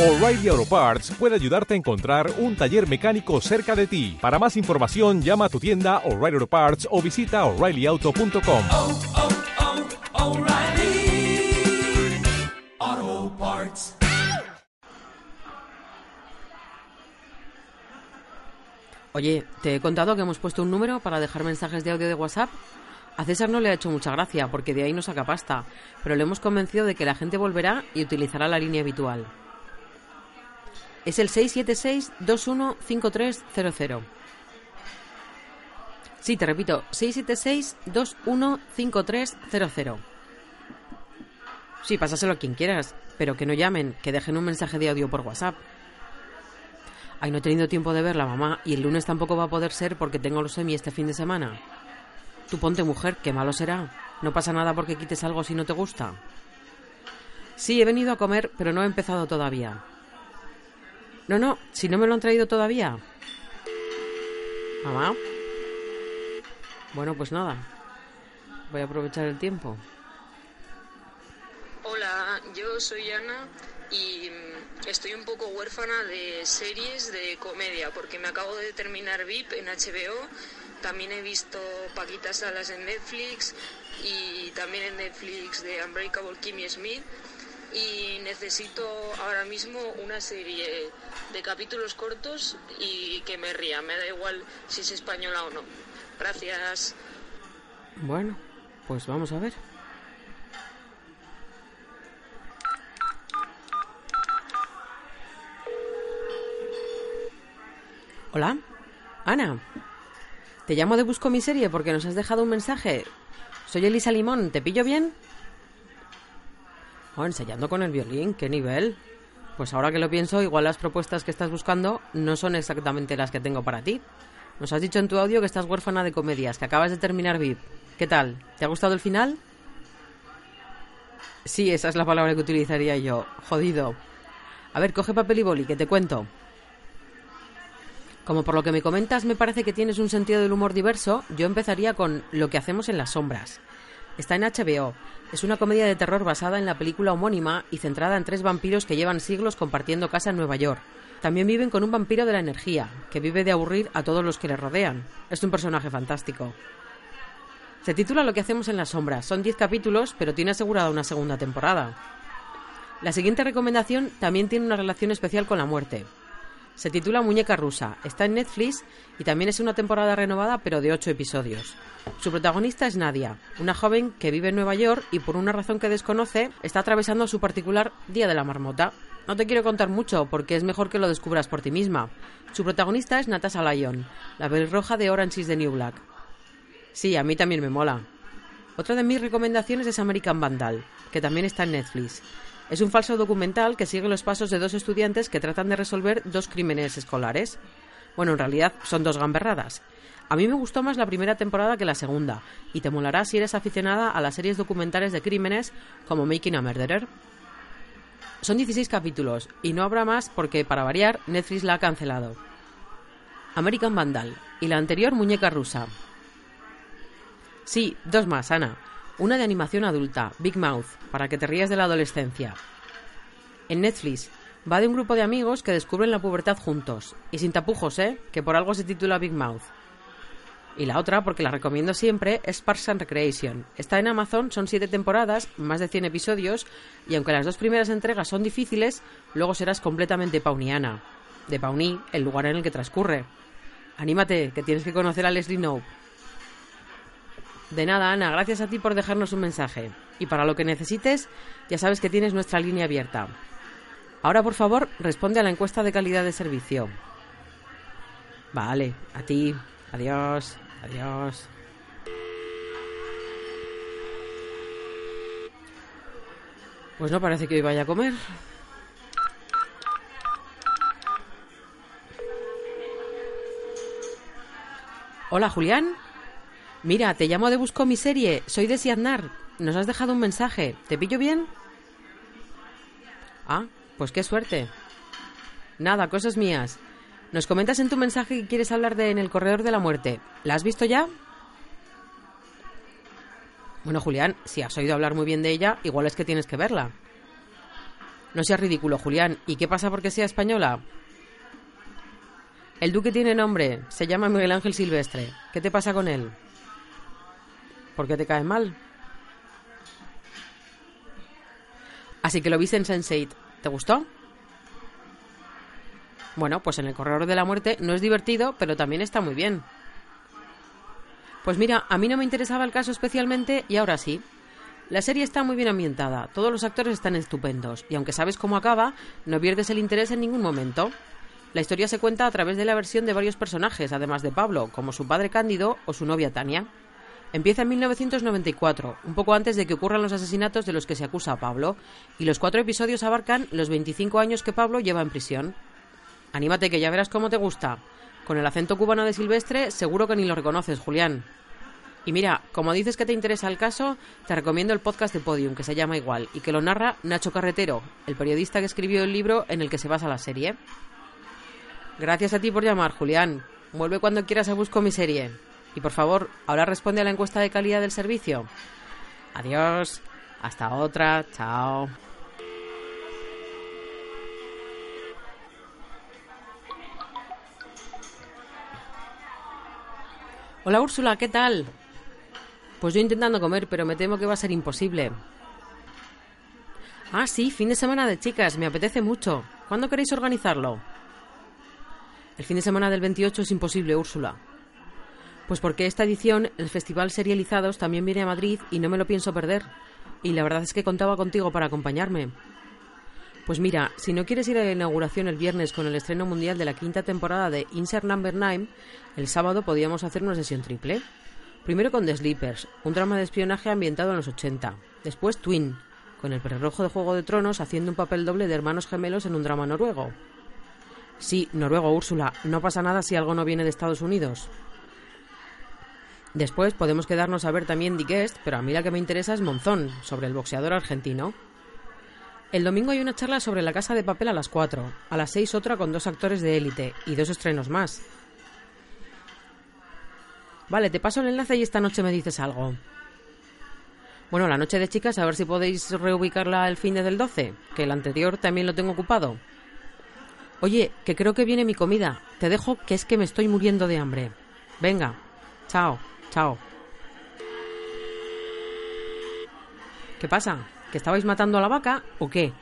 O'Reilly Auto Parts puede ayudarte a encontrar un taller mecánico cerca de ti. Para más información, llama a tu tienda O'Reilly Auto Parts o visita oreillyauto.com. oh, oh, Parts. Oye, ¿te he contado que hemos puesto un número para dejar mensajes de audio de WhatsApp? A César no le ha hecho mucha gracia porque de ahí no saca pasta, pero le hemos convencido de que la gente volverá y utilizará la línea habitual. Es el 676-215300. Sí, te repito, 676-215300. Sí, pásaselo a quien quieras, pero que no llamen, que dejen un mensaje de audio por WhatsApp. Ay, no he tenido tiempo de verla, mamá, y el lunes tampoco va a poder ser porque tengo los semi este fin de semana. Tú ponte mujer, qué malo será. No pasa nada porque quites algo si no te gusta. Sí, he venido a comer, pero no he empezado todavía. No, no, si no me lo han traído todavía. Mamá. Bueno, pues nada. Voy a aprovechar el tiempo. Hola, yo soy Ana y mm, estoy un poco huérfana de series de comedia porque me acabo de terminar VIP en HBO, también he visto Paquita Salas en Netflix y también en Netflix de Unbreakable Kimmy Smith y necesito ahora mismo una serie de capítulos cortos y que me ría, me da igual si es española o no. Gracias. Bueno, pues vamos a ver. Hola, Ana. Te llamo de Busco mi serie porque nos has dejado un mensaje. Soy Elisa Limón, ¿te pillo bien? Oh, ensayando con el violín, ¿qué nivel? Pues ahora que lo pienso, igual las propuestas que estás buscando no son exactamente las que tengo para ti. Nos has dicho en tu audio que estás huérfana de comedias, que acabas de terminar VIP. ¿Qué tal? ¿Te ha gustado el final? Sí, esa es la palabra que utilizaría yo. Jodido. A ver, coge papel y boli, que te cuento. Como por lo que me comentas me parece que tienes un sentido del humor diverso, yo empezaría con Lo que hacemos en las sombras. Está en HBO. Es una comedia de terror basada en la película homónima y centrada en tres vampiros que llevan siglos compartiendo casa en Nueva York. También viven con un vampiro de la energía, que vive de aburrir a todos los que le rodean. Es un personaje fantástico. Se titula Lo que hacemos en las sombras. Son 10 capítulos, pero tiene asegurada una segunda temporada. La siguiente recomendación también tiene una relación especial con la muerte. Se titula Muñeca Rusa, está en Netflix y también es una temporada renovada pero de 8 episodios. Su protagonista es Nadia, una joven que vive en Nueva York y por una razón que desconoce está atravesando su particular Día de la Marmota. No te quiero contar mucho porque es mejor que lo descubras por ti misma. Su protagonista es Natasha Lyon, la pelirroja de Orange is the New Black. Sí, a mí también me mola. Otra de mis recomendaciones es American Vandal, que también está en Netflix. Es un falso documental que sigue los pasos de dos estudiantes que tratan de resolver dos crímenes escolares. Bueno, en realidad son dos gamberradas. A mí me gustó más la primera temporada que la segunda, y te molará si eres aficionada a las series documentales de crímenes como Making a Murderer. Son 16 capítulos, y no habrá más porque, para variar, Netflix la ha cancelado. American Vandal, y la anterior Muñeca Rusa. Sí, dos más, Ana. Una de animación adulta, Big Mouth, para que te rías de la adolescencia. En Netflix, va de un grupo de amigos que descubren la pubertad juntos. Y sin tapujos, ¿eh? Que por algo se titula Big Mouth. Y la otra, porque la recomiendo siempre, es Parks and Recreation. Está en Amazon, son siete temporadas, más de 100 episodios, y aunque las dos primeras entregas son difíciles, luego serás completamente pauniana. De Pawnee, el lugar en el que transcurre. Anímate, que tienes que conocer a Leslie Knope. De nada, Ana, gracias a ti por dejarnos un mensaje. Y para lo que necesites, ya sabes que tienes nuestra línea abierta. Ahora, por favor, responde a la encuesta de calidad de servicio. Vale, a ti. Adiós, adiós. Pues no parece que hoy vaya a comer. Hola, Julián. Mira, te llamo de Busco mi serie. Soy de Siadnar. Nos has dejado un mensaje. ¿Te pillo bien? Ah, pues qué suerte. Nada, cosas mías. Nos comentas en tu mensaje que quieres hablar de En el Corredor de la Muerte. ¿La has visto ya? Bueno, Julián, si has oído hablar muy bien de ella, igual es que tienes que verla. No seas ridículo, Julián. ¿Y qué pasa porque sea española? El duque tiene nombre. Se llama Miguel Ángel Silvestre. ¿Qué te pasa con él? ¿Por qué te cae mal? Así que lo viste en Sense8. ¿Te gustó? Bueno, pues en El Corredor de la Muerte no es divertido, pero también está muy bien. Pues mira, a mí no me interesaba el caso especialmente y ahora sí. La serie está muy bien ambientada, todos los actores están estupendos y aunque sabes cómo acaba, no pierdes el interés en ningún momento. La historia se cuenta a través de la versión de varios personajes, además de Pablo, como su padre Cándido o su novia Tania. Empieza en 1994, un poco antes de que ocurran los asesinatos de los que se acusa a Pablo, y los cuatro episodios abarcan los 25 años que Pablo lleva en prisión. Anímate que ya verás cómo te gusta. Con el acento cubano de Silvestre seguro que ni lo reconoces, Julián. Y mira, como dices que te interesa el caso, te recomiendo el podcast de Podium, que se llama igual, y que lo narra Nacho Carretero, el periodista que escribió el libro en el que se basa la serie. Gracias a ti por llamar, Julián. Vuelve cuando quieras a Busco mi serie. Y por favor, ahora responde a la encuesta de calidad del servicio. Adiós. Hasta otra. Chao. Hola Úrsula, ¿qué tal? Pues yo intentando comer, pero me temo que va a ser imposible. Ah, sí, fin de semana de chicas, me apetece mucho. ¿Cuándo queréis organizarlo? El fin de semana del 28 es imposible, Úrsula. Pues porque esta edición, el Festival Serializados, también viene a Madrid y no me lo pienso perder. Y la verdad es que contaba contigo para acompañarme. Pues mira, si no quieres ir a la inauguración el viernes con el estreno mundial de la quinta temporada de Insert Number 9, el sábado podíamos hacer una sesión triple. Primero con The Sleepers, un drama de espionaje ambientado en los 80. Después Twin, con el perrojo de Juego de Tronos haciendo un papel doble de hermanos gemelos en un drama noruego. Sí, noruego, Úrsula, no pasa nada si algo no viene de Estados Unidos. Después podemos quedarnos a ver también The pero a mí la que me interesa es Monzón, sobre el boxeador argentino. El domingo hay una charla sobre la casa de papel a las 4, a las 6 otra con dos actores de élite y dos estrenos más. Vale, te paso el enlace y esta noche me dices algo. Bueno, la noche de chicas, a ver si podéis reubicarla el fin de del 12, que el anterior también lo tengo ocupado. Oye, que creo que viene mi comida. Te dejo que es que me estoy muriendo de hambre. Venga, chao, chao. ¿Qué pasa? ¿Que estabais matando a la vaca o qué?